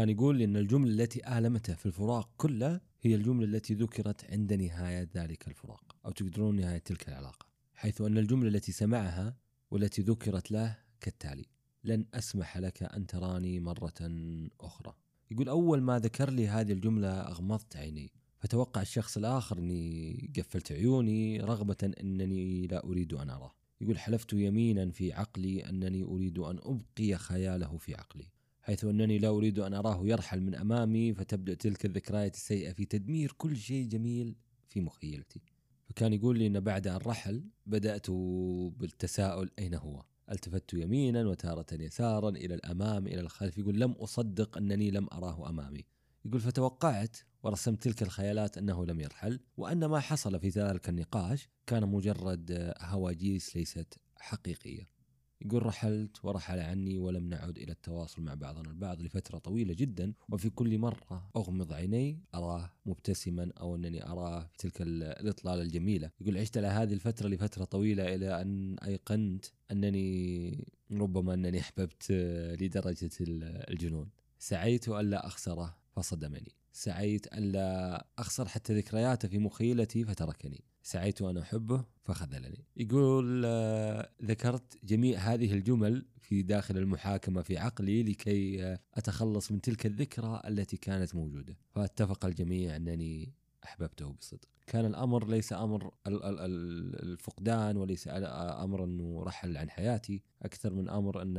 كان يقول إن الجملة التي آلمته في الفراق كله هي الجملة التي ذكرت عند نهاية ذلك الفراق أو تقدرون نهاية تلك العلاقة حيث أن الجملة التي سمعها والتي ذكرت له كالتالي لن أسمح لك أن تراني مرة أخرى. يقول أول ما ذكر لي هذه الجملة أغمضت عيني فتوقع الشخص الآخر أني قفلت عيوني رغبة أنني لا أريد أن أراه. يقول حلفت يمينا في عقلي أنني أريد أن أبقي خياله في عقلي. حيث أنني لا أريد أن أراه يرحل من أمامي فتبدأ تلك الذكريات السيئة في تدمير كل شيء جميل في مخيلتي. فكان يقول لي أن بعد أن رحل بدأت بالتساؤل أين هو؟ ألتفت يمينا وتارة يسارا إلى الأمام إلى الخلف. يقول لم أصدق أنني لم أراه أمامي. يقول فتوقعت ورسمت تلك الخيالات أنه لم يرحل وأن ما حصل في ذلك النقاش كان مجرد هواجيس ليست حقيقية. يقول رحلت ورحل عني ولم نعد إلى التواصل مع بعضنا البعض لفترة طويلة جدا. وفي كل مرة أغمض عيني أراه مبتسما أو أنني أراه في تلك الإطلالة الجميلة. يقول عشت على هذه الفترة لفترة طويلة إلى أن أيقنت أنني ربما أنني أحببت لدرجة الجنون. سعيت ألا أخسره فصدمني. سعيت ألا أخسر حتى ذكرياته في مخيلتي فتركني. سعيت أن أحبه فخذلني. يقول آه، ذكرت جميع هذه الجمل في داخل المحاكمة في عقلي لكي آه، أتخلص من تلك الذكرى التي كانت موجودة. فاتفق الجميع أنني أحببته بصدق. كان الأمر ليس أمر الفقدان وليس أمر أنه رحل عن حياتي. أكثر من أمر أن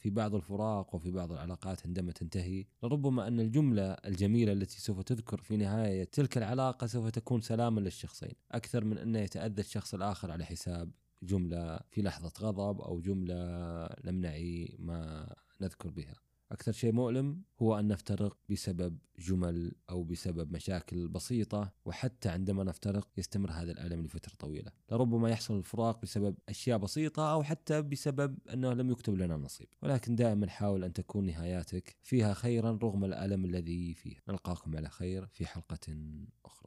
في بعض الفراق وفي بعض العلاقات عندما تنتهي لربما أن الجملة الجميلة التي سوف تذكر في نهاية تلك العلاقة سوف تكون سلاما للشخصين. أكثر من أن يتأذى الشخص الآخر على حساب جملة في لحظة غضب أو جملة لم نعي ما نذكر بها. أكثر شيء مؤلم هو أن نفترق بسبب جمل أو بسبب مشاكل بسيطة وحتى عندما نفترق يستمر هذا الألم لفترة طويلة. لربما يحصل الفراق بسبب أشياء بسيطة أو حتى بسبب أنه لم يكتب لنا نصيب ولكن دائما حاول أن تكون نهاياتك فيها خيرا رغم الألم الذي فيه. نلقاكم على خير في حلقة أخرى.